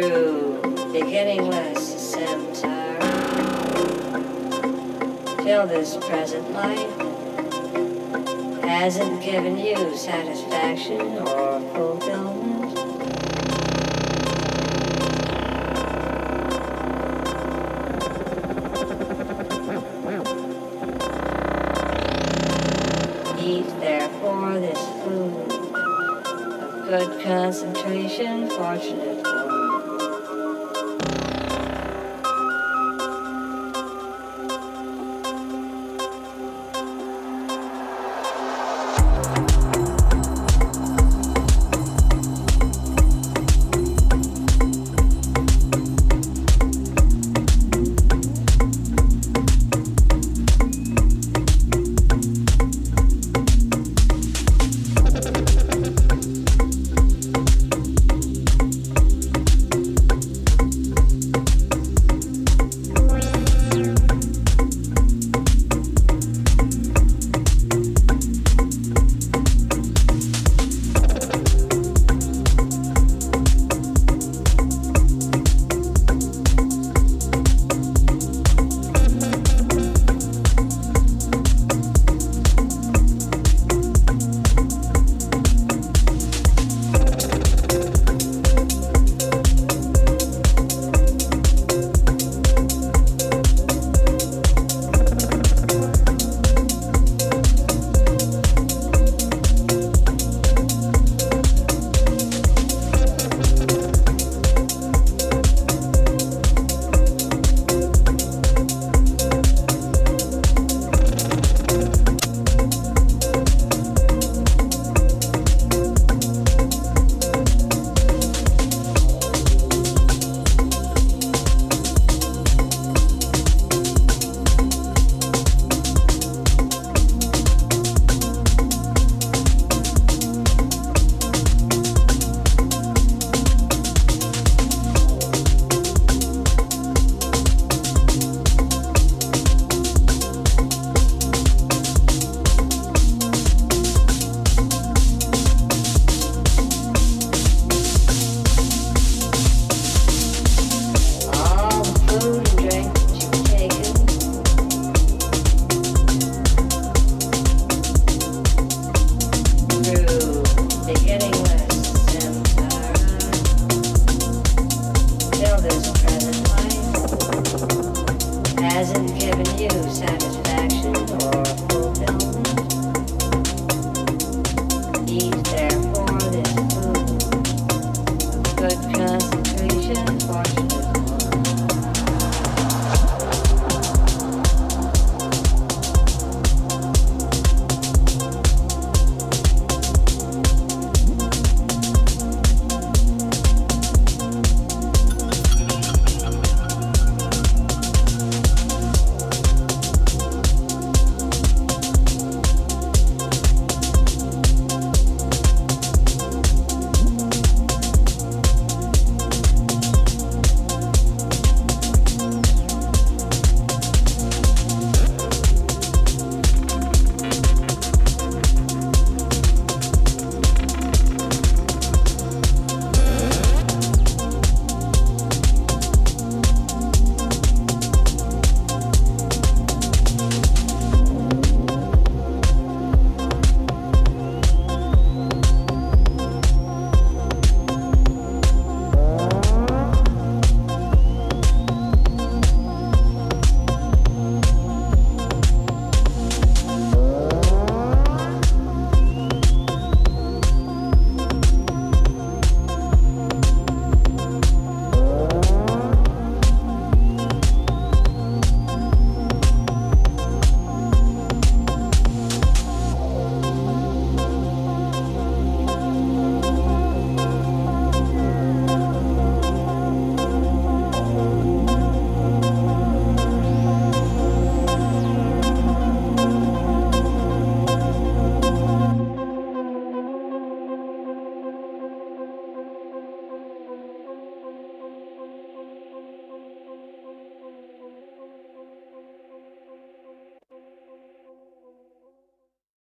through beginningless center. till this present life hasn't given you satisfaction or